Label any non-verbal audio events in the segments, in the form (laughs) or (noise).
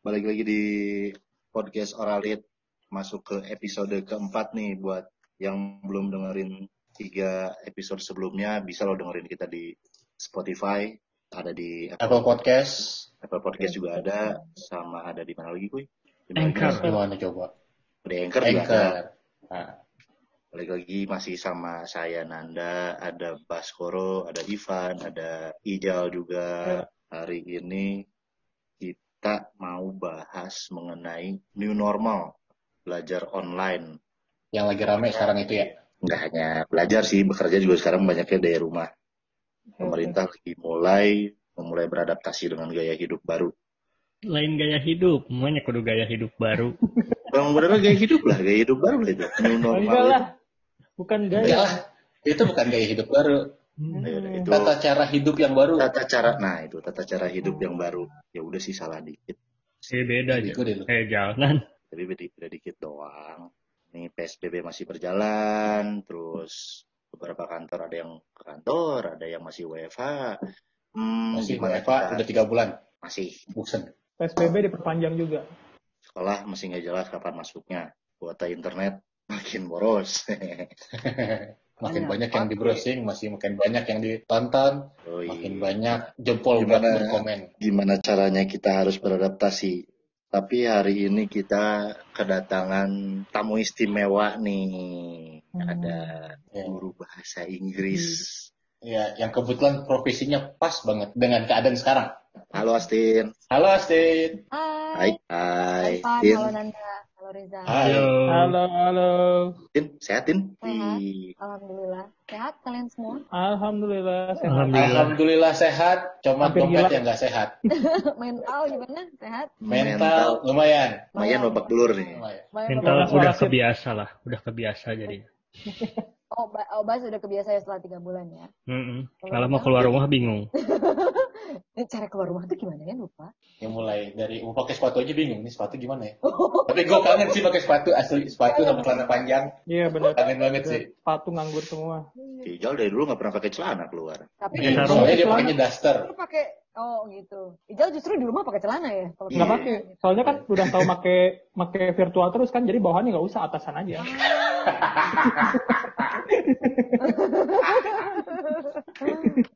Balik lagi di podcast Oralit masuk ke episode keempat nih buat yang belum dengerin tiga episode sebelumnya bisa lo dengerin kita di Spotify, ada di Apple Podcast. Apple Podcast juga ada, sama ada di mana lagi kuy? Di mana Anchor. coba? Di Anchor juga ada. Anchor. Nah, Balik lagi masih sama saya Nanda, ada Baskoro, ada Ivan, ada Ijal juga. Hari ini kita mau bahas mengenai new normal, belajar online. yang lagi rame sekarang itu ya. Nggak hanya belajar sih, bekerja juga sekarang banyaknya dari rumah. Pemerintah lagi mulai memulai beradaptasi dengan gaya hidup baru. Lain gaya hidup, semuanya kudu gaya hidup baru. Bang bener gaya hidup lah, gaya hidup baru lah itu. New normal. Bukan Enggak gaya. lah. Itu bukan gaya hidup baru. Hmm. Ya, itu Tata cara hidup yang baru. tata cara, nah itu tata cara hidup yang baru. Ya udah sih salah dikit. Eh beda aja. Eh jangan. tapi beda, beda dikit doang. Nih PSBB masih berjalan, terus beberapa kantor ada yang ke kantor, ada yang masih WFH. Hmm, Masih WFA kita- udah tiga bulan. Masih. Busen. PSBB diperpanjang juga. Sekolah masih nggak jelas kapan masuknya. Kuota internet makin boros. (laughs) makin Banyak banyak yang di browsing, masih makin banyak yang ditonton, Oh, makin iya. banyak jempol buat Gimana? berkomen. Gimana caranya kita harus beradaptasi? Tapi hari ini kita kedatangan tamu istimewa nih. Hmm. Ada Ya. guru bahasa Inggris. ya, yang kebetulan profesinya pas banget dengan keadaan sekarang. Halo Astin. Halo Astin. Hai. Hai. Hai. Tin. Halo Nanda. Reza. Hai. Halo. Halo, halo. Tin? Sehat. Wih. Alhamdulillah. Sehat kalian semua? Alhamdulillah sehat. Alhamdulillah. Alhamdulillah sehat, cuma Hampir dompet gila. yang nggak sehat. (laughs) Mental gimana? Sehat? Mental lumayan. Lumayan babak belur nih. Lumayan. Mental udah kebiasa lah, udah kebiasa jadi. (laughs) Oh, ba- oh, Bas udah kebiasa ya setelah tiga bulan ya. Mm Kalau mau keluar rumah bingung. Ini (laughs) cara keluar rumah tuh gimana ya? Lupa. Ya mulai dari mau pakai sepatu aja bingung nih sepatu gimana ya. (laughs) Tapi gue kangen sih pakai sepatu asli sepatu sama celana panjang. Iya benar. Kangen banget sih. Sepatu nganggur semua. Ijal dari dulu nggak pernah pakai celana keluar. Tapi Ya. Soalnya dia pakainya daster. pakai Oh gitu. Ijal justru di rumah pakai celana ya? Kalau Iya. Nggak pakai. Soalnya kan udah tahu make make virtual terus kan jadi bawahannya nggak usah atasan aja.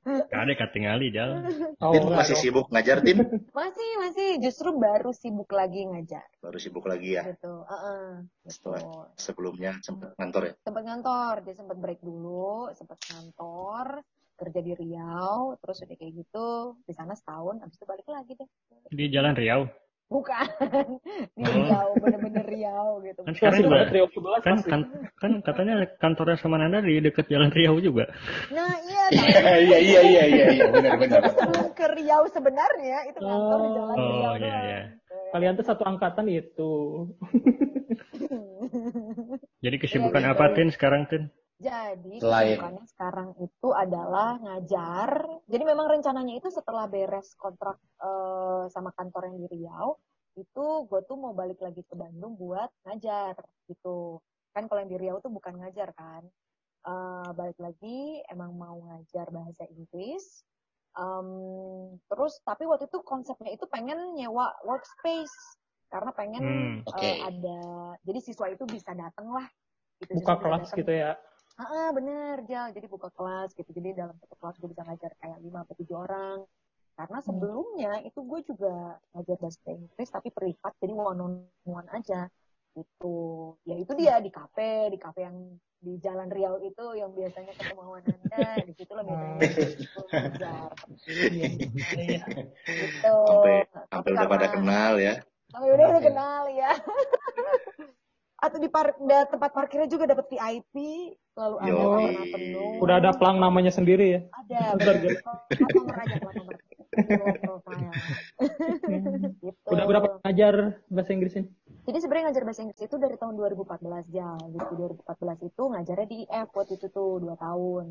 Gak ada katingali jalan. Oh, nggak masih sibuk ngajar Tin? Masih, masih. Justru baru sibuk lagi ngajar. Baru sibuk lagi ya. Gitu. Heeh. Setelah Betul. sebelumnya sempat kantor ya. sempat ngantor dia sempat break dulu sempat ngantor kerja di Riau terus udah kayak gitu di sana setahun habis itu balik lagi deh Di Jalan Riau. Bukan di Oh. Riau bener-bener Riau gitu Kan sekarang juga Rio 11 kan kan kan katanya kantornya sama Nanda di deket Jalan Riau juga. nah iya (laughs) Iya iya iya iya iya benar benar. sebelum ke Riau sebenarnya itu ngantor di Jalan Oh, Riau iya, doang. iya. Kalian tuh satu angkatan itu. (laughs) Jadi kesibukan Iya, apa gitu. Tin sekarang Tin? Jadi Selain- kesibukannya sekarang itu adalah ngajar. Jadi memang rencananya itu setelah beres kontrak eh, sama kantor yang di Riau, itu gue tuh mau balik lagi ke Bandung buat ngajar gitu. Kan kalau yang di Riau tuh bukan ngajar kan. Eh, balik lagi emang mau ngajar bahasa Inggris. Em, terus tapi waktu itu konsepnya itu pengen nyewa workspace karena pengen Hmm, eh, oke. ada jadi siswa itu bisa datang lah gitu, Buka kelas datang. gitu ya. Ah bener Jal, jadi buka kelas gitu. Jadi dalam satu kelas gue bisa ngajar kayak 5 atau 7 orang. Karena sebelumnya itu gue juga ngajar bahasa Inggris tapi privat jadi one on one aja gitu. Ya itu dia di kafe, di kafe yang di Jalan Riau itu yang biasanya ketemu Nanda, di situ lah biasanya gue ngajar Iya, iya. gitu. Sampai Tapi sampai udah pada kenal ya. Sampai udah udah kenal ya. Atau di par- da- tempat parkirnya juga dapat VIP, lalu ada warna penuh. Udah ada pelang namanya sendiri ya. Ada, nomor aja, plat nomor. Gitu. Udah berapa ngajar bahasa Inggris ini? Jadi sebenarnya ngajar bahasa Inggris itu dari tahun 2014 ya. Gitu 2014 itu ngajarnya di IF waktu itu tuh 2 tahun.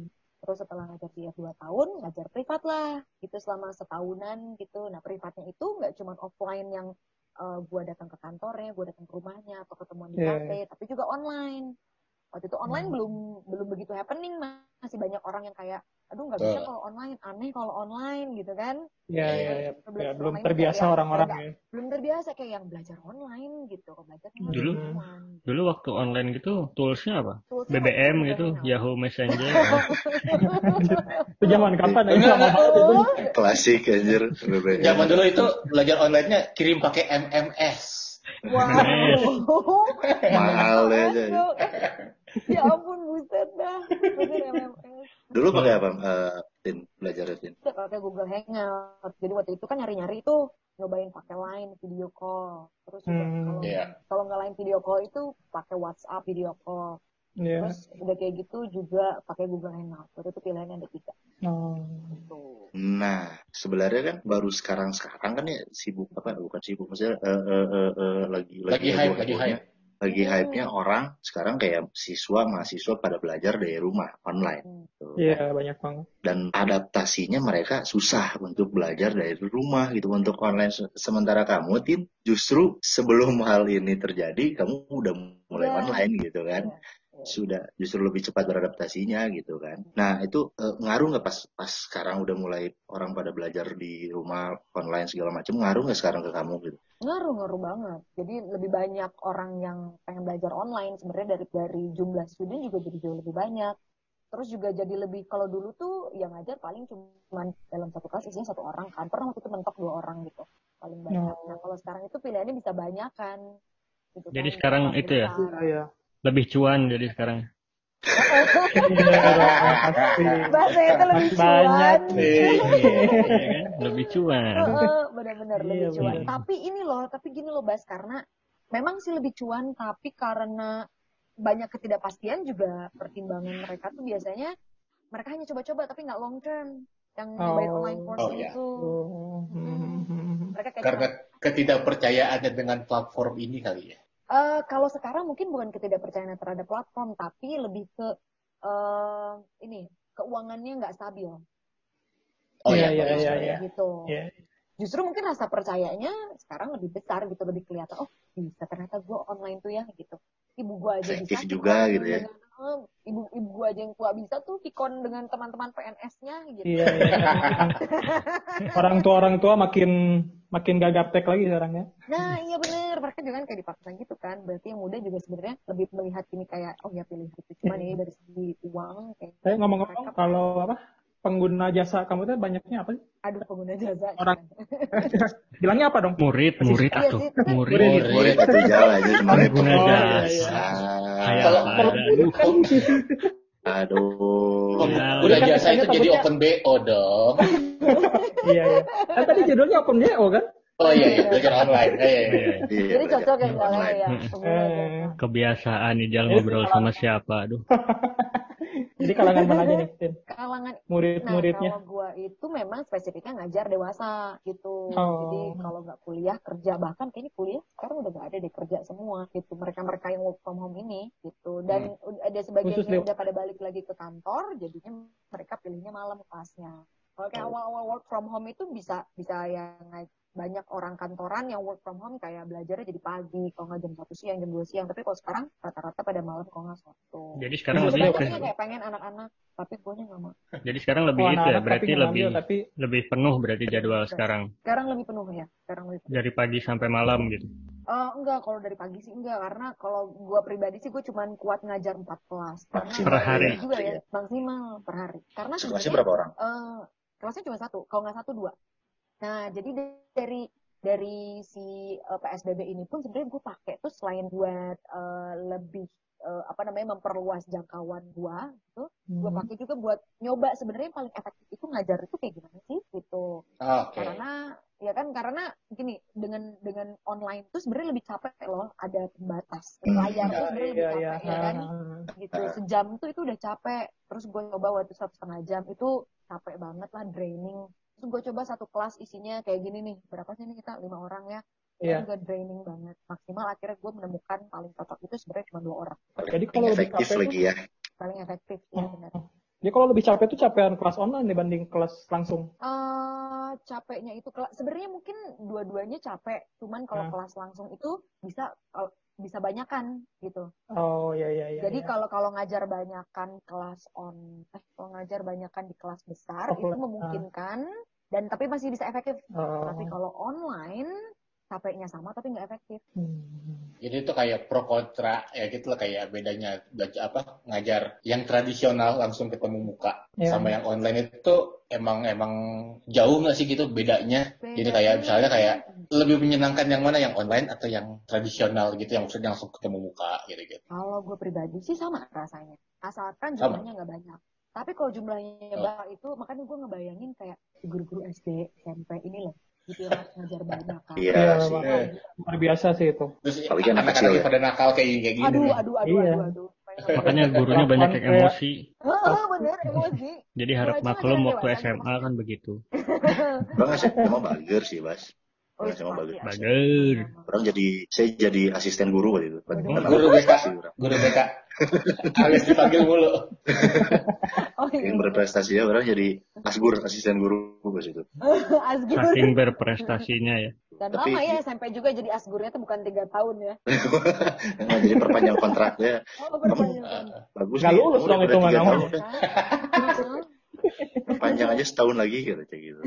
Terus setelah ngajar di IF 2 tahun, ngajar privat lah. Gitu selama setahunan gitu. Nah privatnya itu nggak cuma offline yang uh, gue datang ke kantornya, gue datang ke rumahnya, atau ketemuan di Iya. kafe, tapi juga online. Waktu itu online Hmm. belum belum begitu happening masih banyak orang yang kayak aduh nggak bisa kalau online aneh kalau online gitu kan Iya, Iya, iya, iya. Belum- Ya, belum online terbiasa orang-orang ya. belum terbiasa kayak yang belajar online gitu belajar Dulu? online. Dulu waktu online gitu toolsnya apa? Toolsnya BBM gitu. Yahoo Messenger. (laughs) Itu zaman kapan? ya? Itu. Klasik anjir. BBM. Zaman dulu itu belajar online-nya kirim pakai MMS. Wow. (laughs) Mahal deh aja. Ya ampun buset dah. Bener MMS. Dulu pakai apa? Eh, Tin, belajar Tin. Kita pakai Google Hangout. Jadi waktu itu kan nyari-nyari itu nyobain pakai line video call. Terus juga Hmm. kalau Iya. kalau nggak line video call itu pakai WhatsApp video call. Iya. Terus udah kayak gitu juga pakai Google Hangout. Waktu itu pilihannya ada tiga. Oh. Tuh. Nah, sebenarnya kan baru sekarang-sekarang kan ya sibuk apa? Bukan sibuk, maksudnya eh, eh, eh, eh, lagi Lagi hype, lagi hype. Lagi Hmm. hype-nya orang sekarang kayak siswa mahasiswa pada belajar dari rumah online. Hmm. Tuh. Iya, banyak banget. Dan adaptasinya mereka susah untuk belajar dari rumah gitu untuk online. Se- Sementara kamu, Tin, justru sebelum (laughs) hal ini terjadi, kamu udah mulai Iya. online gitu kan. Iya. sudah justru lebih cepat beradaptasinya gitu kan. Nah itu eh, ngaruh nggak pas pas sekarang udah mulai orang pada belajar di rumah online segala macam ngaruh nggak sekarang ke kamu gitu? Ngaruh, ngaruh banget. Jadi lebih banyak orang yang pengen belajar online sebenarnya dari dari jumlah student juga jadi jauh lebih banyak. Terus juga jadi lebih kalau dulu tuh yang ngajar paling cuma dalam satu kelas isinya satu orang kan. Pernah waktu itu mentok dua orang gitu paling banyak. Oh. Nah kalau sekarang itu pilihannya bisa banyak kan. Gitu Jadi kan, sekarang itu ya? besar. Iya. Lebih cuan jadi sekarang. (laughs) Bahasa itu lebih Masih banyak. cuan. (laughs) Lebih cuan. Heeh, benar-benar Iya, lebih cuan. benar. Tapi ini loh, tapi gini loh Bas, karena memang sih lebih cuan, tapi karena banyak ketidakpastian juga pertimbangan mereka tuh biasanya mereka hanya coba-coba tapi nggak long term yang Oh. online course Oh, iya. itu. Oh, hmm. Mereka kayak Karena ketidakpercayaannya dengan platform ini kali ya. Eh, kalau sekarang mungkin bukan ketidakpercayaan terhadap platform, tapi lebih ke eh, ini keuangannya nggak stabil. Oh Iya, iya, iya, bagus. iya, iya. Gitu. Iya. Justru mungkin rasa percayanya sekarang lebih besar gitu, lebih kelihatan. Oh bisa ternyata gue online tuh ya gitu. Ibu gue aja Efektif bisa. juga gitu ya. dengan- eh, ibu ibu gue aja yang tua bisa tuh Vikon dengan teman-teman PNS-nya gitu. Iya, iya. (laughs) Orang tua orang tua makin makin gak gaptek lagi sekarang ya. Nah iya bener, mereka juga kan kayak dipaksa gitu kan. Berarti yang muda juga sebenarnya lebih melihat ini kayak oh ya pilih itu. Cuman ya dari segi uang kayak. Saya ngomong-ngomong kalau apa pengguna jasa kamu tuh banyaknya apa sih? aduh pengguna jasa. Orang- (laughs) Bilangnya apa dong? Murid, murid Iya atuh. sih, itu kan- Murid. Murid. Murid itu jalan aja Pengguna Oh, iya, jasa. Kalau- apa? Aduh. aduh. Udah Udah kan jasa itu jadi open BO dong. (laughs) Iya, iya. Kan tadi judulnya Open JO kan? Oh iya, iya. belajar online. Iya, iya. Iya. Iya, Jadi cocok ya ya. Pengguna Eh. Kebiasaan Ijal ngobrol sama siapa? Aduh. (laughs) Jadi kalangan mana aja nih, Tin? Kalangan Nah, Murid-muridnya. kalau gua itu memang spesifiknya ngajar dewasa gitu. Oh. Jadi kalau nggak kuliah kerja bahkan kayaknya kuliah sekarang udah nggak ada deh kerja semua gitu. Mereka-mereka yang work from home ini gitu. Dan ud- ada sebagian Khusus yang udah pada balik lagi ke kantor, jadinya mereka pilihnya malam kelasnya. Kalau kayak awal-awal work from home itu bisa bisa yang banyak orang kantoran yang work from home kayak belajarnya jadi pagi, kalau nggak jam satu siang, jam dua siang. Tapi kalau sekarang rata-rata pada malam kalau nggak Sabtu. Jadi sekarang lebih dewa. ke, kayak pengen anak-anak, tapi gue nggak mau. jadi sekarang lebih Oh, itu ya, berarti lebih ngambil, tapi lebih penuh berarti jadwal sekarang Sekarang lebih penuh ya, sekarang lebih penuh. dari pagi sampai malam gitu. Eh, enggak, kalau dari pagi sih enggak, karena kalau gua pribadi sih gue cuman kuat ngajar empat kelas. Karena Per hari. iya juga ya, maksimal per hari. Karena sebenarnya berapa orang? eh, kelasnya cuma satu, kalau nggak satu dua. Nah, jadi dari dari si eh, PSBB ini pun sebenarnya gue pakai tuh selain buat eh, lebih eh, apa namanya memperluas jangkauan gua gitu, gue Hmm. pakai juga buat nyoba sebenarnya yang paling efektif itu ngajar itu kayak gimana sih gitu Oke. karena ya kan karena gini dengan dengan online tuh sebenarnya lebih capek loh ada pembatas Hmm. layar tuh Iya, sebenarnya lebih iya, capek iya. ya kan Ah. gitu sejam tuh itu udah capek terus gue coba waktu satu setengah jam itu capek banget lah draining terus gue coba satu kelas isinya kayak gini nih berapa sih nih kita lima orang ya Iya. itu juga draining banget maksimal akhirnya gue menemukan paling cocok itu sebenarnya cuma dua orang Jadi kalau lebih efektif capek lagi ya. paling efektif ya benar Jadi kalau lebih capek itu capean kelas online dibanding kelas langsung. eh capeknya itu sebenarnya mungkin dua-duanya capek cuman kalau Hmm. kelas langsung itu bisa kalau bisa banyakan gitu. Oh iya iya iya. Jadi iya. kalau kalau ngajar banyakan kelas on, eh kalau ngajar banyakan di kelas besar Oh, itu kelas- memungkinkan dan tapi masih bisa efektif. Oh. Tapi kalau online capeknya sama tapi nggak efektif. Hmm. Jadi itu kayak pro kontra ya gitu lah kayak bedanya belajar apa ngajar yang tradisional langsung ketemu muka Iya. sama yang online itu emang emang jauh nggak sih gitu bedanya? Jadi kayak misalnya kayak lebih menyenangkan yang mana yang online atau yang tradisional gitu yang maksudnya langsung ketemu muka gitu gitu. Kalau gue pribadi sih sama rasanya. Asalkan jumlahnya nggak banyak. Tapi kalau jumlahnya Oh. banyak itu, makanya gue ngebayangin kayak guru-guru SD, SMP ini loh. Gitu ya, ngajar banyak kan. Iya Iya, sih. Eh, Luar biasa sih itu. terus Apalagi anak kecil ya. pada nakal kayak kayak gini. Aduh, aduh, aduh, Iya. aduh, aduh. Makanya gurunya banyak yang Kayak- emosi. Heeh, bener, emosi. Jadi harap maklum waktu SMA kan begitu. (laughs) Bang SMA bager sih, Bas. Oh, Bang SMA pasti bager. Bager. Orang jadi saya jadi asisten guru waktu itu. Kan Guru BK. Guru BK alias dipanggil mulu. (laughs) Oh, iya. Yang berprestasi ya orang jadi asgur asisten guru pas itu. (laughs) Asgur. Saking berprestasinya ya. Dan Tapi- lama ya SMP juga jadi asgurnya tuh bukan tiga tahun ya. Nah, jadi perpanjang kontraknya Oh, berpanjang. bagus Nggak nih. lulus dong itu kan. (laughs) Perpanjang aja setahun lagi gitu gitu.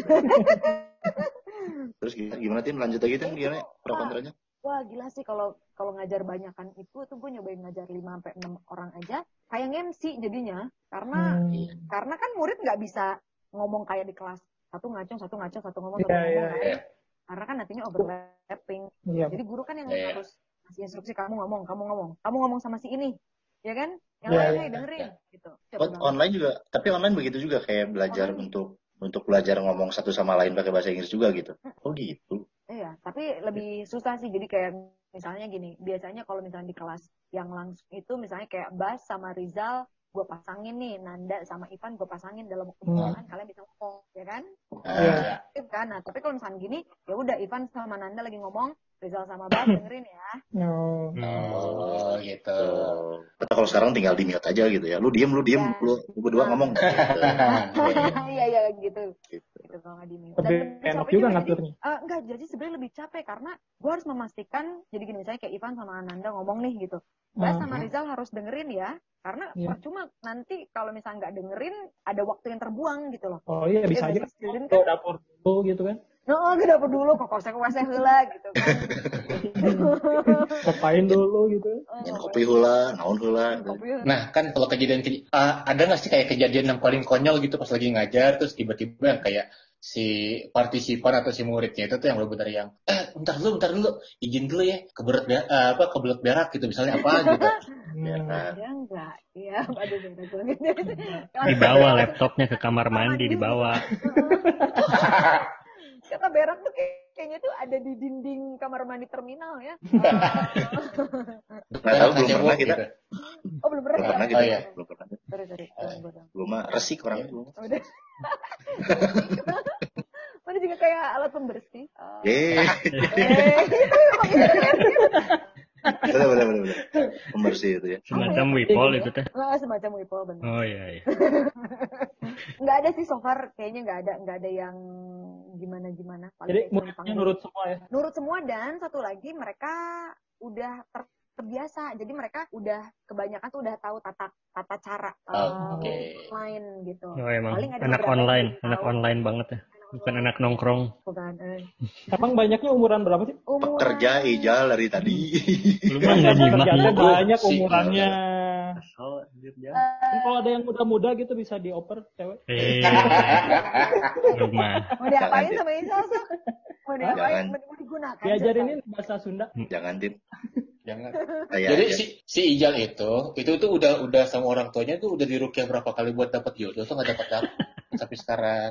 (laughs) Terus gimana, gimana tim lanjut lagi tim gimana pro kontranya? Wah gila sih kalau kalau ngajar banyakan itu tuh gue nyobain ngajar 5 sampai 6 orang aja kayak MC jadinya karena Hmm. karena kan murid nggak bisa ngomong kayak di kelas satu ngacung satu ngacung satu ngomong satu Iya, ngomong iya, kan. iya. karena kan nantinya overlapping Iya. jadi guru kan yang Iya, iya. harus kasih instruksi kamu ngomong kamu ngomong kamu ngomong sama si ini ya kan yang Iya, lain iya. nih dengerin gitu Coba Oh, banget. online juga, tapi online begitu juga kayak belajar Online. untuk untuk belajar ngomong satu sama lain pakai bahasa Inggris juga gitu. Oh gitu. Iya, tapi lebih susah sih. Jadi kayak misalnya gini, biasanya kalau misalnya di kelas yang langsung itu misalnya kayak Bas sama Rizal, gue pasangin nih, Nanda sama Ivan gue pasangin dalam waktu Hmm. kalian bisa ngomong, ya kan? Iya. Aktif kan? Nah, tapi kalau misalnya gini, ya udah Ivan sama Nanda lagi ngomong, Rizal sama Bas dengerin ya. Oh. Oh gitu. Atau kalau sekarang tinggal di mute aja gitu ya. Lu diem, lu diem, Ya. lu, lu berdua ngomong. Gitu. (laughs) Iya, iya gitu. Gitu. Gitu kalau nggak di mute. Lebih enak capek juga jadi- ngaturnya. Eh, enggak, jadi sebenarnya lebih capek karena gue harus memastikan, jadi gini misalnya kayak Ivan sama Ananda ngomong nih gitu. Bas Hmm. sama Rizal harus dengerin ya, karena Iya. percuma nanti kalau misalnya nggak dengerin, ada waktu yang terbuang gitu loh. Oh iya bisa aja Iya, student ke kan, dapur dulu gitu kan. No, ke dapur dulu, kok kosek kosek heula gitu kan. (laughs) Ngapain dulu gitu. Minum kopi hula, naon hula. gitu. Kopi. Nah kan kalau kejadian kej- ah, ada nggak sih kayak kejadian yang paling konyol gitu pas lagi ngajar terus tiba-tiba yang kayak si partisipan atau si muridnya itu tuh yang benar yang eh bentar dulu bentar dulu izin dulu ya keberat be- eh, apa kebelet berak gitu misalnya apa (laughs) gitu Ya, Hmm. nah, Ada enggak? Iya, (laughs) aduh, aduh. Dibawa laptopnya ke kamar mandi, dibawa. Kata berak tuh kayak- kayaknya tuh ada di dinding kamar mandi terminal ya. (laughs) nggak tahu belum pernah kita. Oh, belum pernah. Belum ya? pernah kita. Oh, iya. Belum pernah. Sorry, sorry. Belum, belum. Belum mah resik orang itu. (laughs) Mana juga kayak alat pembersih. (laughs) Oh. Eh, Eh, bener bener bener. bener. Pembersih itu ya. Semacam wipol itu teh. Nggak, semacam wipol bener. Oh iya iya. (laughs) Nggak ada sih so far, kayaknya nggak ada nggak ada yang gimana gimana. Jadi muridnya nurut semua ya. nurut semua dan satu lagi mereka udah ter- terbiasa. Jadi mereka udah kebanyakan tuh udah tahu tata tata cara uh, Oke. online gitu. Oh emang Paling ada anak online, anak tahu. online banget ya. Bukan anak nongkrong. Bukan. Eh. Emang banyaknya umuran berapa sih? Umuran- Pekerja ijal dari tadi. Lu mah nggak nyimak Kerjanya mulu. banyak umurannya. Oh, anjir, Jal. Kan kalau ada yang muda-muda gitu bisa dioper cewek. Eh, (laughs) lu mah. Mau diapain sama Isa sok? Mau diapain? Jangan. Mau digunakan? Diajarin bahasa Sunda. Jangan tim. jangan Kayak jadi aja. si si Ijal itu itu tuh udah udah sama orang tuanya tuh udah dirukyah berapa kali buat dapat jodoh tuh nggak dapat dapat (laughs) sampai sekarang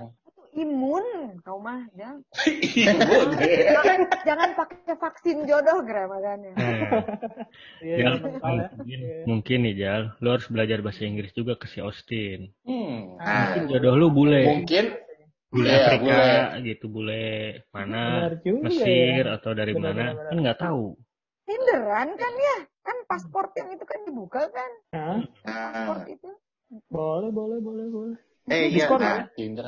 Imun, kau mah. Jangan, Imun. jangan, jangan pakai vaksin jodoh kira makanya. Eh, Iya, Jal, mental ya. mungkin, mungkin nih Jal, lu harus belajar bahasa Inggris juga ke si Austin. Hmm. Ah, Mungkin jodoh lu bule, mungkin bule Iya, Afrika bule. gitu, bule mana, juga Mesir ya. atau dari Benar, mana, benar, benar. kan nggak tahu. Tinderan kan ya? Kan paspor yang itu kan dibuka kan? Hah? Paspor ah. itu. Boleh, boleh, boleh, boleh. Eh iya, Diskon nah, Tinder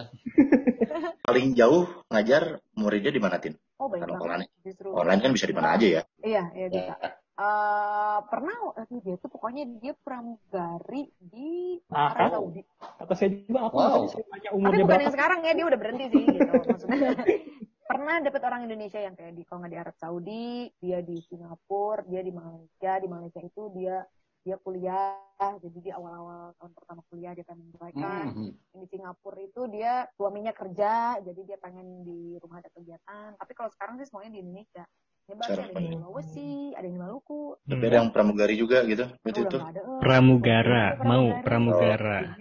paling jauh ngajar muridnya di mana tin? Oh banyak Kalau banget. online, Justru. online kan bisa di mana aja ya. Iya, iya bisa. ya. eh pernah aduh dia tuh pokoknya dia pramugari di Ah, Arab? Saudi. Kata saya juga apa Wow. saya tanya Tapi umurnya bukan berapa. yang sekarang ya, dia udah berhenti sih gitu maksudnya. (laughs) Pernah dapet orang Indonesia yang kayak di kalau nggak di Arab Saudi, dia di Singapura, dia di Malaysia, di Malaysia itu dia dia kuliah, jadi di awal-awal tahun pertama kuliah dia pengen menyesuaikan. Hmm. Yang di Singapura itu dia suaminya kerja, jadi dia pengen di rumah ada kegiatan. Tapi kalau sekarang sih semuanya di Indonesia. Sih ada yang di Sulawesi, ada yang di Maluku. Tapi ada yang pramugari juga gitu. Berarti Udah itu. ada. Pramugara, mau pramugara. (laughs)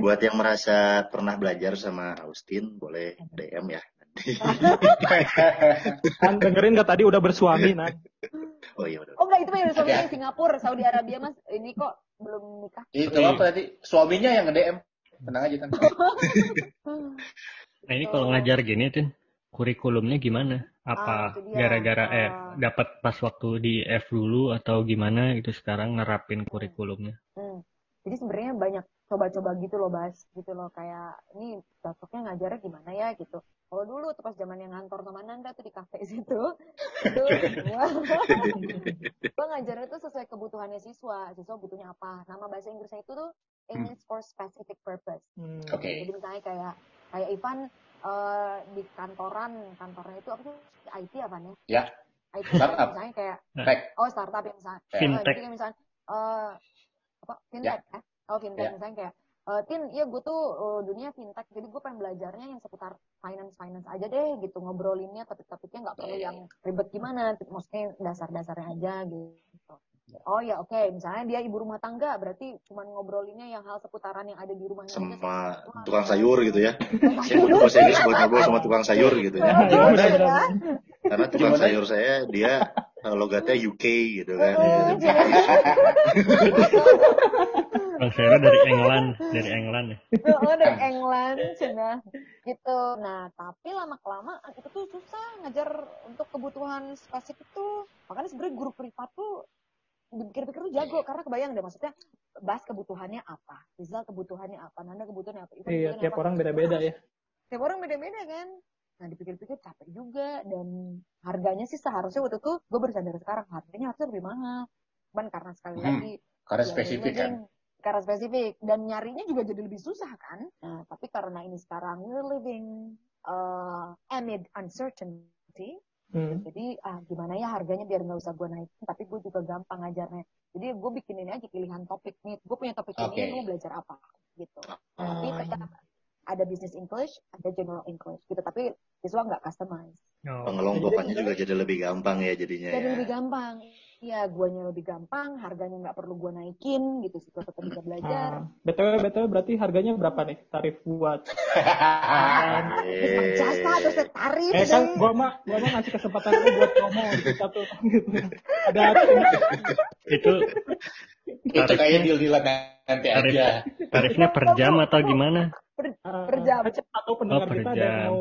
Buat yang merasa pernah belajar sama Austin, boleh DM ya. Kan dengerin nggak tadi udah bersuami, nah. Oh iya udah. Oh enggak, itu mah yang suaminya Ya. di Singapura, Saudi Arabia mas. Ini kok belum nikah. Itu apa tadi? Suaminya yang nge-DM. Tenang aja kan. Nah ini kalau ngajar gini tuh kurikulumnya gimana? Ah, Apa itu dia. gara-gara eh Ah. dapat pas waktu di F dulu atau gimana gitu sekarang nerapin kurikulumnya? Hmm. Jadi sebenarnya banyak coba-coba gitu loh, Bas. Gitu loh, kayak ini cocoknya ngajarnya gimana ya gitu. Kalau dulu tuh pas zaman yang ngantor sama Nanda tuh di kafe (laughs) situ, itu gua, (laughs) gua ngajarnya tuh sesuai kebutuhannya siswa. Siswa butuhnya apa? Nama bahasa Inggrisnya itu tuh English for specific purpose. Hmm. Oke. Jadi misalnya kayak kayak Ivan eh, di kantoran, kantornya itu apa sih? IT apa nih? Ya. IT Startup. misalnya kayak Baik. oh startup ya misalnya. Ya. Eh, Fintech. kayak misalnya eh apa fintech ya? Oh fintech Ya. misalnya kayak eh, Tin, iya gue tuh eh, dunia fintech, jadi gue pengen belajarnya yang seputar finance finance aja deh, gitu ngobrolinnya topik-topiknya nggak perlu yang ribet gimana, maksudnya dasar-dasarnya aja gitu. Oh ya oke, misalnya dia ibu rumah tangga, berarti cuma ngobrolinnya yang hal seputaran yang ada di rumahnya aja, Sama tukang sayur gitu ya. Saya mau bahasa Inggris buat ngobrol sama tukang sayur gitu ya. Iya, ya kan? Karena tukang sayur saya dia eh, logatnya UK gitu kan. (laughs) Bang Sera dari England, dari England ya. Oh, dari England, Cina. Gitu. Nah, tapi lama-kelamaan itu tuh susah ngajar untuk kebutuhan spesifik tuh. Makanya sebenarnya guru privat tuh dipikir-pikir tuh jago karena kebayang deh maksudnya bahas kebutuhannya apa, Rizal kebutuhannya apa, Nanda kebutuhannya apa, Ivan Iya, tiap apa. orang beda-beda ya. Tiap orang beda-beda kan. Nah, dipikir-pikir capek juga dan harganya sih seharusnya waktu itu gue baru sadar sekarang harganya harusnya lebih mahal. Cuman karena sekali Hmm. lagi Karena Ya, spesifik jadi kan. Karena spesifik dan nyarinya juga jadi lebih susah kan. Nah, tapi karena ini sekarang we're living uh, amid uncertainty, Hmm. jadi ah gimana ya harganya biar nggak usah gue naikin, tapi gue juga gampang ngajarnya. Jadi gue bikin ini aja pilihan topik nih. Gue punya topik Oke. ini, lu belajar apa gitu. Tapi Oh, tetap ada business English, ada general English gitu. Tapi siswa nggak customize. Oh. Pengelompokannya juga jadi lebih gampang ya jadinya Jadi ya. lebih gampang. Iya, guanya lebih gampang, harganya nggak perlu gua naikin gitu, siswa tetap bisa belajar. Ah, BTW, BTW berarti harganya berapa nih tarif buat Bukan (laughs) jasa terus tarif Eh kan gua mah gua mah ngasih kesempatan lu buat promo gitu satu gitu. Ada Itu Itu kayak deal-dealan nanti Tarif. aja. tarifnya per jam atau gimana? Per, uh, per jam. atau pendengar Oh, per kita ada yang jam. mau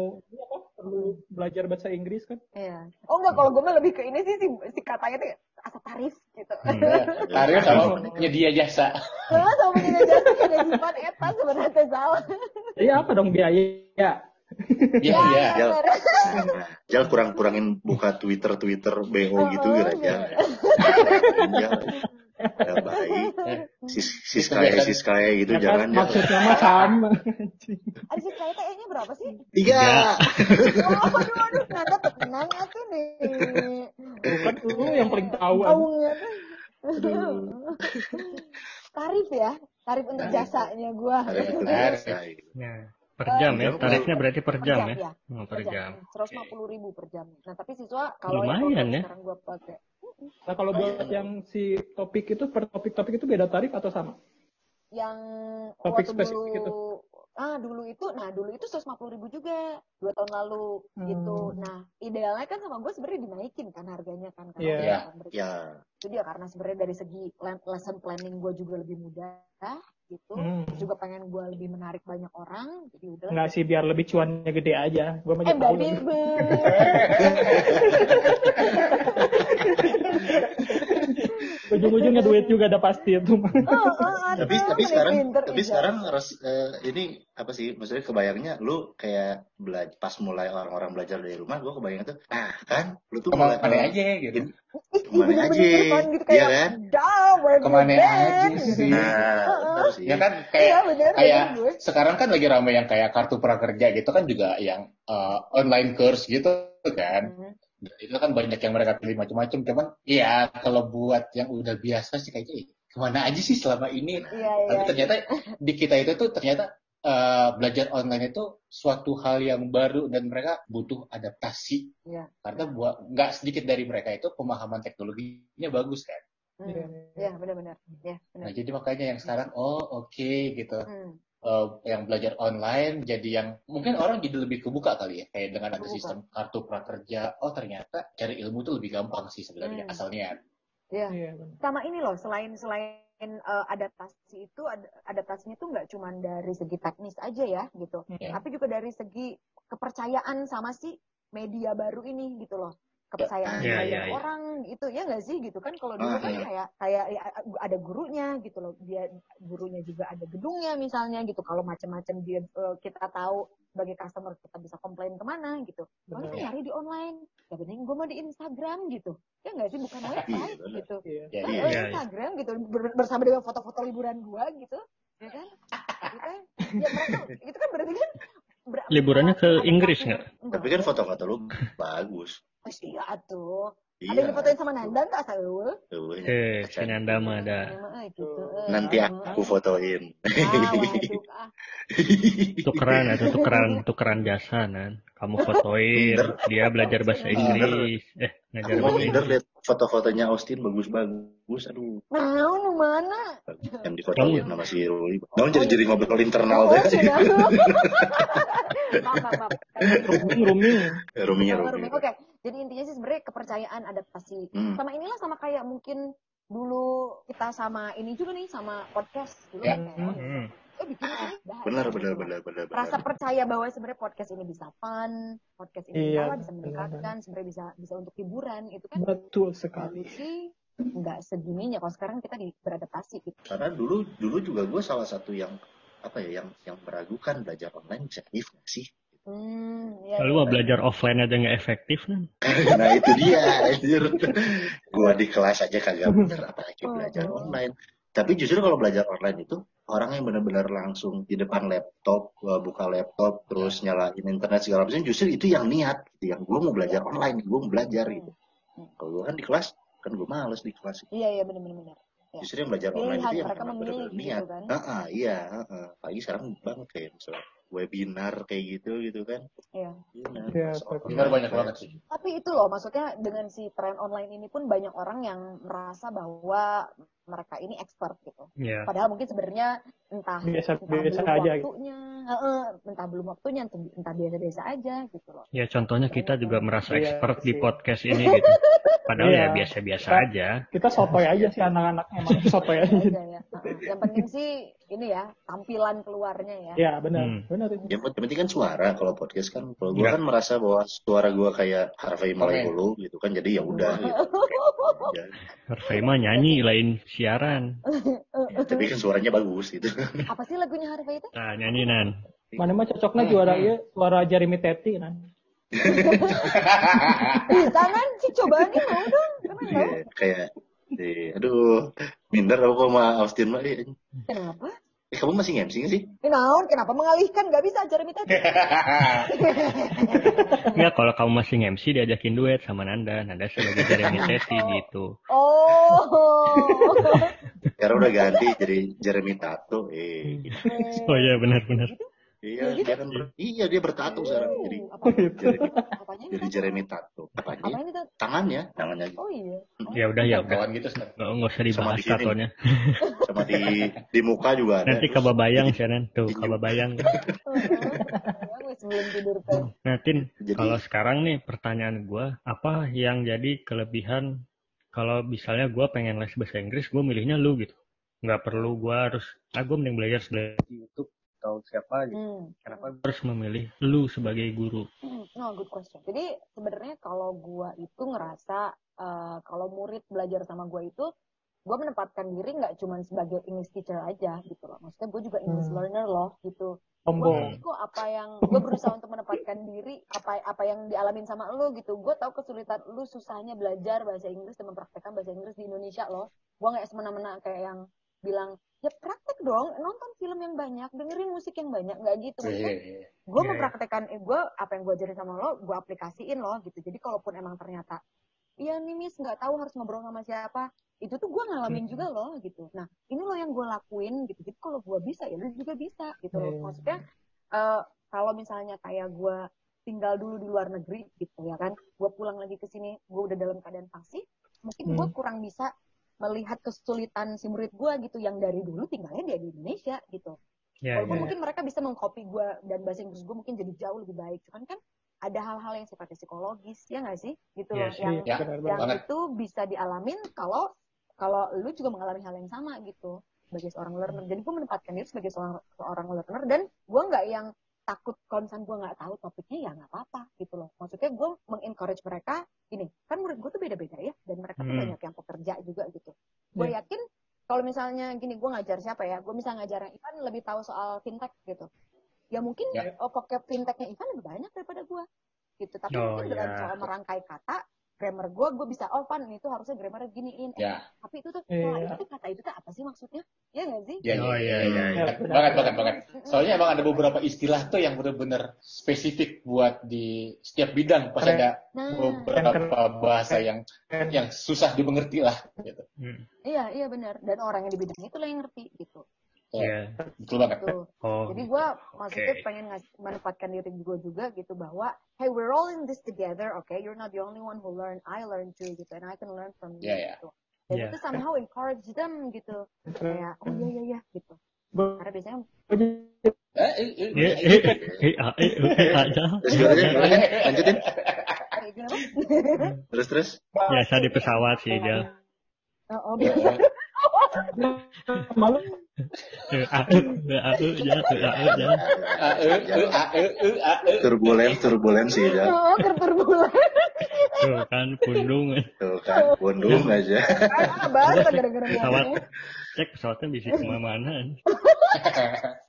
perlu belajar bahasa Inggris kan? Iya. Oh enggak, kalau gue mah lebih ke ini sih si, si katanya tuh asal tarif gitu. Hmm. Tarif (laughs) sama penyedia jasa. Soalnya sama punya jasa kayak gajian eta sebenarnya teh salah. Iya apa dong biaya? Ya. Iya, iya. Jal, bener. (laughs) Jal kurang-kurangin buka Twitter Twitter BO gitu Oh, ya. Ya baik. Sis sis kaya sis kaya gitu Ya jangan maksudnya mah sama. Ada si kayak E-nya berapa sih? Tiga. Oh, aduh, aduh, Nanda tenang atuh nih. Bukan lu yang paling tahu. tuh. Tarif ya, tarif untuk jasanya gua. Biasa, gitu. Nah, per jam ya, tarifnya berarti per jam ya. ya. Oh, per jam. Seratus lima puluh ribu per jam. Nah tapi siswa kalau yang ya. sekarang gua pakai Nah kalau buat yang si topik itu per topik-topik itu beda tarif atau sama? yang Topik waktu spesifik dulu itu. ah dulu itu nah dulu itu seratus lima puluh ribu juga dua tahun lalu gitu Hmm. nah idealnya kan sama gue sebenarnya dinaikin kan harganya kan karena Iya. Iya. kan mereka. Ya, itu dia karena sebenarnya dari segi le- lesson planning gue juga lebih mudah gitu Hmm. Terus juga pengen gue lebih menarik banyak orang jadi udah Enggak sih biar lebih cuannya gede aja. Gua mah eh tahu. (laughs) (laughs) Ujung-ujungnya duit juga ada pasti itu. Oh, oh, (laughs) tapi ada, tapi nih, sekarang pinter, tapi sekarang harus eh, ini apa sih maksudnya kebayangnya lu kayak belajar pas mulai orang-orang belajar dari rumah gue kebayang tuh ah kan lu tuh mulai Ke mana aja gitu. Ih, ih, ke mana aja, kan, gitu iya kayak kan? dah where Ke mana you been?" aja gitu. sih. nah Heeh. bener sih Ya kan Iya kayak bener, kayak bener gue. sekarang kan lagi ramai yang kayak kartu prakerja gitu kan juga yang uh, online course gitu kan. Hmm. Itu kan banyak yang mereka pilih macam-macam. Cuman ya kalau buat yang udah biasa sih kayaknya "Ih, ke mana aja sih selama ini. Iya, iya. Tapi ternyata di kita itu tuh ternyata uh, belajar online itu suatu hal yang baru dan mereka butuh adaptasi. Iya. Karena buat nggak sedikit dari mereka itu pemahaman teknologinya bagus kan. Hmm. Iya. Iya, benar-benar. Iya, Nah jadi makanya yang sekarang oh oke gitu. Hmm. Eh, yang belajar online jadi yang mungkin orang jadi lebih kebuka kali ya kayak dengan ada sistem kartu prakerja oh ternyata cari ilmu tuh lebih gampang sih sebenarnya Hmm. asalnya Iya. Iya, benar. sama ini loh selain selain eh, adaptasi itu ad- adaptasinya tuh nggak cuma dari segi teknis aja ya gitu Iya. tapi juga dari segi kepercayaan sama si media baru ini gitu loh kepercayaan Iya, banyak iya, iya. orang gitu ya nggak sih gitu kan kalau dulu Ah, kan iya. kayak kayak ya, ada gurunya gitu loh dia gurunya juga ada gedungnya misalnya gitu kalau macam-macam dia eh, kita tahu sebagai customer kita bisa komplain ke mana gitu kan Benar. nyari di online ya bening gue mau di Instagram gitu ya nggak sih bukan website benar. gitu Iya. ya, Kan iya. oh, iya. Instagram gitu ber- bersama dengan foto-foto liburan gua gitu ya kan Itu kan ya mereka itu kan berarti kan ber- Liburannya ke Inggris ber- nggak? enggak tapi kan foto-foto lu bagus Oh, iya tuh iya ada yang difotoin sama Nanda tak tahu Tuh, Eh, si Nanda mah ada. gitu eh. nanti aku fotoin ah, waduh ah. (laughs) Tukeran atau tukeran tukeran jasa nan. Kamu fotoin, dia belajar bahasa Inggris. Eh, ngajar aku bahasa Inggris. foto-fotonya Austin bagus-bagus aduh Nah, nu mana? yang difotoin sama si Ruli namun jadi-jadi ngobrol internal Oh, deh. Rooming, rooming. Ruminya Sama Rumi rooming. Oke, jadi intinya sih sebenarnya kepercayaan adaptasi. Hmm. Sama inilah sama kayak mungkin dulu kita sama ini juga nih sama podcast dulu Ya. kan kayak, Hmm. eh bikin ini benar gitu. benar benar benar Rasa benar percaya bahwa sebenarnya podcast ini bisa fun, podcast ini Iya, bisa, bisa benar, meningkatkan, sebenarnya bisa bisa untuk hiburan itu kan Betul sekali. sih nggak segininya. Kalau sekarang kita di, beradaptasi gitu. karena dulu dulu juga gue salah satu yang apa ya yang yang meragukan belajar online bisa sih Hmm, ya, Lalu mau belajar offline aja nggak efektif nan? (laughs) nah itu dia anjir gue di kelas aja kagak bener apalagi belajar Oh. online tapi justru kalau belajar online itu orang yang benar-benar langsung di depan laptop gua buka laptop terus nyalain internet segala macam justru itu yang niat gitu yang gue mau belajar online gue mau belajar gitu kalau gue kan di kelas kan gue males di kelas Iya, iya benar-benar. Ya. justru yang belajar online Pilihan, itu yang benar-benar gitu niat kan. Heeh, iya heeh. apalagi sekarang banget kayak misalnya webinar kayak gitu gitu kan Iya. Iya, Iya, kelas betul. benar online. banyak banget sih Tapi itu loh, maksudnya dengan si tren online ini pun banyak orang yang merasa bahwa mereka ini expert gitu. Ya. Padahal mungkin sebenarnya entah Biasa- entah biasa belum aja gitu. waktunya, heeh, entah belum waktunya, entah, biasa-biasa aja gitu loh. Ya contohnya kita juga merasa Iya expert di sih. podcast ini gitu. Padahal Iya. ya biasa-biasa Kita- aja. Kita sotoy aja sih anak-anak emang (laughs) sotoy aja. Aja ya. Yang penting sih ini ya tampilan keluarnya ya. Ya benar, Hmm. benar itu. yang penting kan suara kalau podcast kan kalau gue Enggak. kan merasa bahwa suara gue kayak Harvey Malaiholo gitu kan jadi ya udah gitu Ya, (laughs) Harvey mah nyanyi lain siaran. ya, tapi kan suaranya bagus gitu Apa sih lagunya Harvey itu? Nah, nyanyi nan. Mana mah cocoknya Hmm, juara hmm. iya, suara Jeremy Teti kan. Bisa kan sih cobaan nih mau dong. Kenapa Iya, kayak eh, aduh minder aku sama Austin mah eh, Kenapa? Eh, kamu masih MC nggak sih Eh, naon? Kenapa mengalihkan? Gak bisa Jeremy tadi. (laughs) Enggak kalau kamu masih MC diajakin duet sama Nanda. Nanda sebagai Jeremy (laughs) Teti gitu. Oh. (laughs) sekarang udah ganti jadi Jeremy Tato eh gitu. Oh iya benar-benar. Iya dia kan ber- iya dia bertato sekarang jadi Apa? (laughs) Apanya jadi? Jeremy Tato Apa apanya ini tuh? tangannya tangannya Oh iya. Oh. Ya udah ya udah. kawan gitu Stan. Nggak, nggak usah dibahas tatonya. (laughs) sama di di muka juga ada Nanti kababayang sih nan. Tuh kababayang. (laughs) Oh, oh. sebelum tidur teh. Nah Tin, Jadi- kalau sekarang nih pertanyaan gua apa yang jadi kelebihan kalau misalnya gua pengen les bahasa Inggris, gua milihnya lu gitu. Nggak perlu gua harus, ah gua mending belajar belajar di YouTube atau siapa gitu. Hmm. Kenapa gua harus memilih lu sebagai guru? Hmm, No, good question. Jadi sebenarnya kalau gua itu ngerasa eh, kalau murid belajar sama gua itu gue menempatkan diri nggak cuma sebagai English teacher aja gitu loh maksudnya gue juga English Hmm. learner loh gitu gue kok apa yang gue berusaha untuk menempatkan diri apa apa yang dialamin sama lo gitu gue tahu kesulitan lu susahnya belajar bahasa Inggris dan mempraktekkan bahasa Inggris di Indonesia loh gue nggak semena-mena kayak yang bilang ya praktek dong nonton film yang banyak dengerin musik yang banyak nggak gitu Iya, maksudnya iya. gue Iya, mempraktekkan eh, gue apa yang gue ajarin sama lo gue aplikasiin loh gitu jadi kalaupun emang ternyata iya nih miss nggak tahu harus ngobrol sama siapa itu tuh gue ngalamin Hmm. juga loh gitu nah ini loh yang gue lakuin gitu jadi kalau gue bisa ya lu juga bisa gitu loh Iya. maksudnya eh, kalau misalnya kayak gue tinggal dulu di luar negeri gitu ya kan gue pulang lagi ke sini gue udah dalam keadaan fasih mungkin gue Hmm. kurang bisa melihat kesulitan si murid gue gitu yang dari dulu tinggalnya dia di Indonesia gitu Ya, Walaupun ya. mungkin mereka bisa mengcopy gue dan bahasa Inggris gue mungkin jadi jauh lebih baik. Cuman kan ada hal-hal yang sifatnya psikologis, ya nggak sih? Gitu Iya loh. sih. Yang, Ya, benar yang banget. itu bisa dialamin kalau kalau lu juga mengalami hal yang sama gitu sebagai seorang learner. Jadi gue menempatkan diri sebagai seorang, seorang learner dan gue nggak yang takut kalau misalnya gue nggak tahu topiknya ya nggak apa-apa gitu loh. Maksudnya gue mengencourage mereka ini kan murid gue tuh beda-beda ya dan mereka tuh Hmm. banyak yang pekerja juga gitu. Gue Iya. yakin kalau misalnya gini gue ngajar siapa ya gue bisa ngajar yang Ivan lebih tahu soal fintech gitu ya mungkin oh, vocab fintechnya Ivan lebih banyak daripada gue gitu tapi Oh, mungkin dalam ya. soal merangkai kata grammar gue gue bisa oh Van itu harusnya grammar giniin eh, Ya. tapi itu tuh Iya. wah, itu tuh kata itu tuh apa sih maksudnya ya nggak sih Ya, Oh, ya, iya, ya, iya, ya. iya. Banget, banget, banget. Soalnya emang ada beberapa istilah tuh yang benar-benar spesifik buat di setiap bidang. Pas ada nah beberapa bahasa yang yang susah dimengerti lah. Gitu. Hmm. iya iya benar dan orang yang di bidang itu lah yang ngerti gitu Ya. Betul banget. Oh. Jadi gue maksudnya Oke. pengen ngasih menempatkan diri gue juga gitu bahwa hey we're all in this together, okay? You're not the only one who learn, I learn too gitu, and I can learn from you Yeah, yeah. gitu. Dan Yeah. itu somehow encourage them gitu, kayak oh iya iya iya gitu. Karena biasanya Eh, eh, eh, Ya, eh, eh, eh, ah, eh, eh, aja. Terus terus, lanjutin terus terus Biasa di pesawat sih dia. Oh, oh, eh, biasa. malu Eh, eh, eh, eh, ya, eh, eh, eh, eh, eh, eh, eh. turbulen turbulen sih ya Oh, kerturbulan. Tuh kan pundung. tuh kan bondong aja Pesawat. Cek pesawatnya bisa ke mana-mana.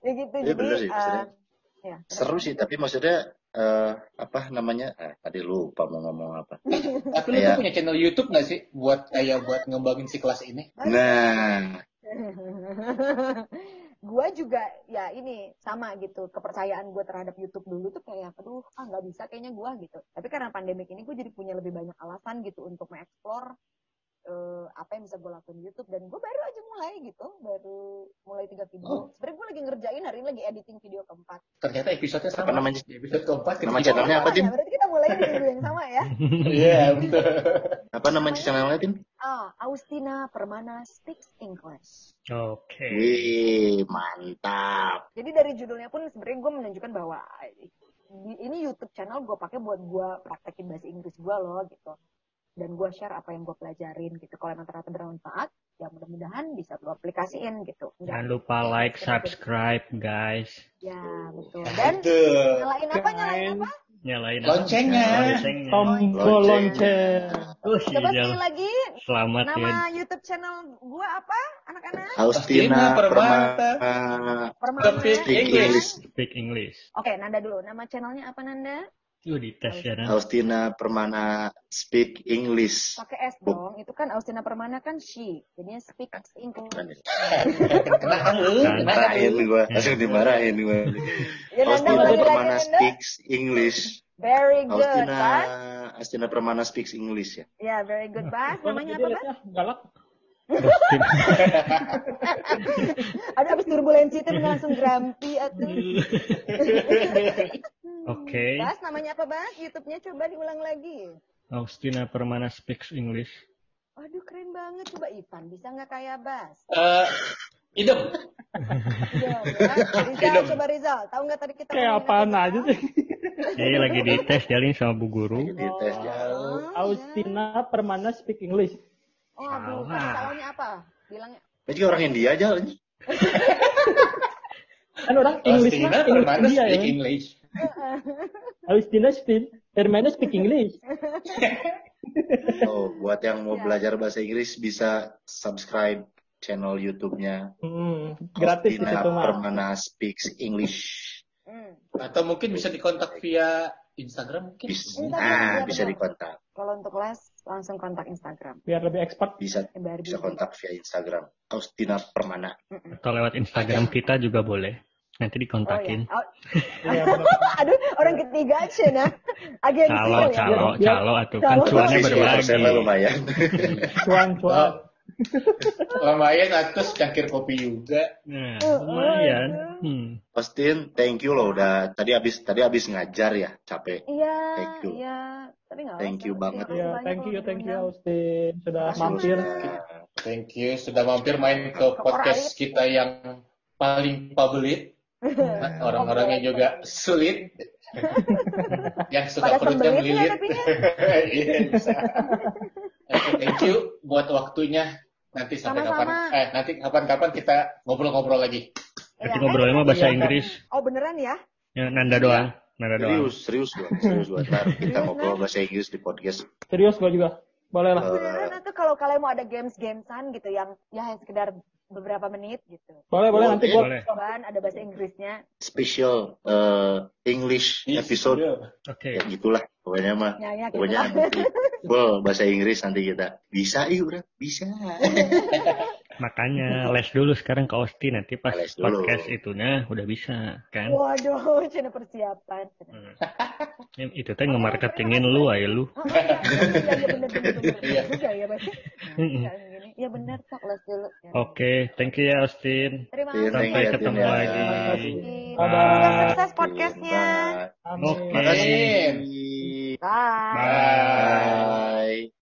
Ya gitu. Iya, bener sih, eh, ya. seru sih tapi maksudnya eh, apa namanya eh, tadi lupa mau ngomong apa (laughs) Tapi lu punya channel YouTube nggak sih buat kayak buat ngembangin si kelas ini? nah (laughs) gue juga ya ini sama gitu kepercayaan gue terhadap YouTube dulu tuh kayak aduh ah nggak bisa kayaknya gue gitu tapi karena pandemik ini gue jadi punya lebih banyak alasan gitu untuk mengeksplor eh, apa yang bisa gue lakuin di YouTube dan gue baru aja mulai gitu baru mulai tiga video Oh. sebenarnya gue lagi ngerjain hari ini lagi editing video keempat Ternyata episodenya sama. Apa namanya? Episode keempat. Nama channelnya apa, Sama Mulai di minggu yang sama ya (laughs) Iya, betul. apa namanya channelnya tim ah Austina Permana Speaks English Oke. wih mantap Jadi dari judulnya pun sebenarnya gue menunjukkan bahwa di- ini YouTube channel gue pakai buat gue praktekin bahasa Inggris gue loh gitu. Dan gue share apa yang gue pelajarin gitu. Kalau emang ternyata bermanfaat, ya mudah-mudahan bisa gue aplikasiin gitu. Enggak. Jangan lupa like, subscribe, guys. Ya betul. Dan Betul. nyalain apa? Nyalain apa? Nyalain Loncengnya. Loncengnya. tombol lonceng Oh, si Coba sekali lagi. Selamat ya. Nama YouTube channel gue apa? Anak-anak? Austina Permata. Permana Permana. Speak English. English Speak English. Oke, Nanda dulu. Nama channelnya apa Nanda? Yuk dites ya. Nan. Austina Permana Speak English Pakai S dong. Itu kan Austina Permana kan she. Jadinya speak English. Kenaan lu, lu. gue langsung dimarahin gue (laughs) Ya, Austina Permana. Speaks English Very good, Austina Bas. Austina Permana Speaks English ya Ya, very good, Bas. Namanya apa, Bas? galak Ada habis turbulensi itu langsung grumpy atau. Oke. Bas, namanya apa, Bas? YouTube-nya coba diulang lagi. Austina Permana Speaks English. Waduh, keren banget. Coba Ivan, bisa nggak kayak Bas? Eh, idem. Iya, ya. Rizal, coba Rizal. Tahu nggak tadi kita kayak apaan apa, aja sih Jadi lagi dites jalin sama Bu Guru. di tes ya Oh, Austina Permana speak English Oh, aduh, Salah. salahnya apa? Bilangnya. Juga orang India aja (laughs) kan orang English mah English India ya speak English. Austina speak Permana speak English (laughs) Oh, buat yang mau Ya. belajar bahasa Inggris bisa subscribe channel YouTube-nya Hmm, gratis di Austina situ mah. Permana Speaks English. Hmm. Atau mungkin bisa dikontak via Instagram mungkin. Bisa, Instagram, nah, iya, bisa dikontak. Kalau untuk les langsung kontak Instagram. Biar lebih expert. Bisa Barbie. bisa kontak via Instagram. Austina Permana. Atau lewat Instagram kita juga boleh. Nanti Oh ya. dikontakin. Oh, Iya, benar. (laughs) aduh, orang ketiga aja nah. Agensi Calo, ya. calo, Biar- calo atuh kan Calo. cuannya Persis, berbagi. lumayan. Cuan, cuan. Lumayan atus cangkir kopi juga. Nah, Oh, lumayan. aduh. Hmm. Austin, thank you loh udah tadi habis tadi habis ngajar ya, capek. Iya, Thank you. iya. Tapi nggak Thank you banget. Iya, banyak thank you, thank you. Austin sudah Makasih, mampir. Austin. Thank you sudah mampir main ke podcast kita yang paling favorit. (laughs) Orang-orangnya juga sulit. (laughs) yang suka Pada perutnya ya melilit. (laughs) ya. Iya, bisa. Thank you buat waktunya. Nanti sampai Sama-sama. kapan? Eh, nanti kapan-kapan kita ngobrol-ngobrol lagi. Nanti Iya, ngobrolnya mah bahasa Iya. Inggris. Oh beneran ya? Ya, nanda doang. Nanda doang. Serius, serius gua, serius gua. Ntar (laughs) kita ngobrol bahasa Inggris di podcast. Serius gua juga. Boleh lah. Beneran atau kalau kalian mau ada games-gamesan gitu yang ya sekedar beberapa menit gitu. Boleh, boleh nanti gua. Cobaan ada bahasa Inggrisnya. special eh, English episode Oke. ya gitulah pokoknya mah Ya, ya, gitu pokoknya lah. nanti full bahasa Inggris nanti kita bisa yuk bro bisa (laughs) Makanya les dulu sekarang ke Austin nanti pas Les dulu. podcast itunya udah bisa kan. Waduh, cina persiapan. Hmm. Itu teh nge-marketingin lu aja lu. Oh, iya, iya, iya bener bener bener. Iya. Juga ya, Iya benar, Cok. Hmm. Les dulu. Ya. Oke, okay. thank you ya, Austin. Terima kasih. Sampai ya, ketemu ya. lagi. Bye. Bye. Sukses podcastnya. Oke. Okay. Bye. Bye. Bye.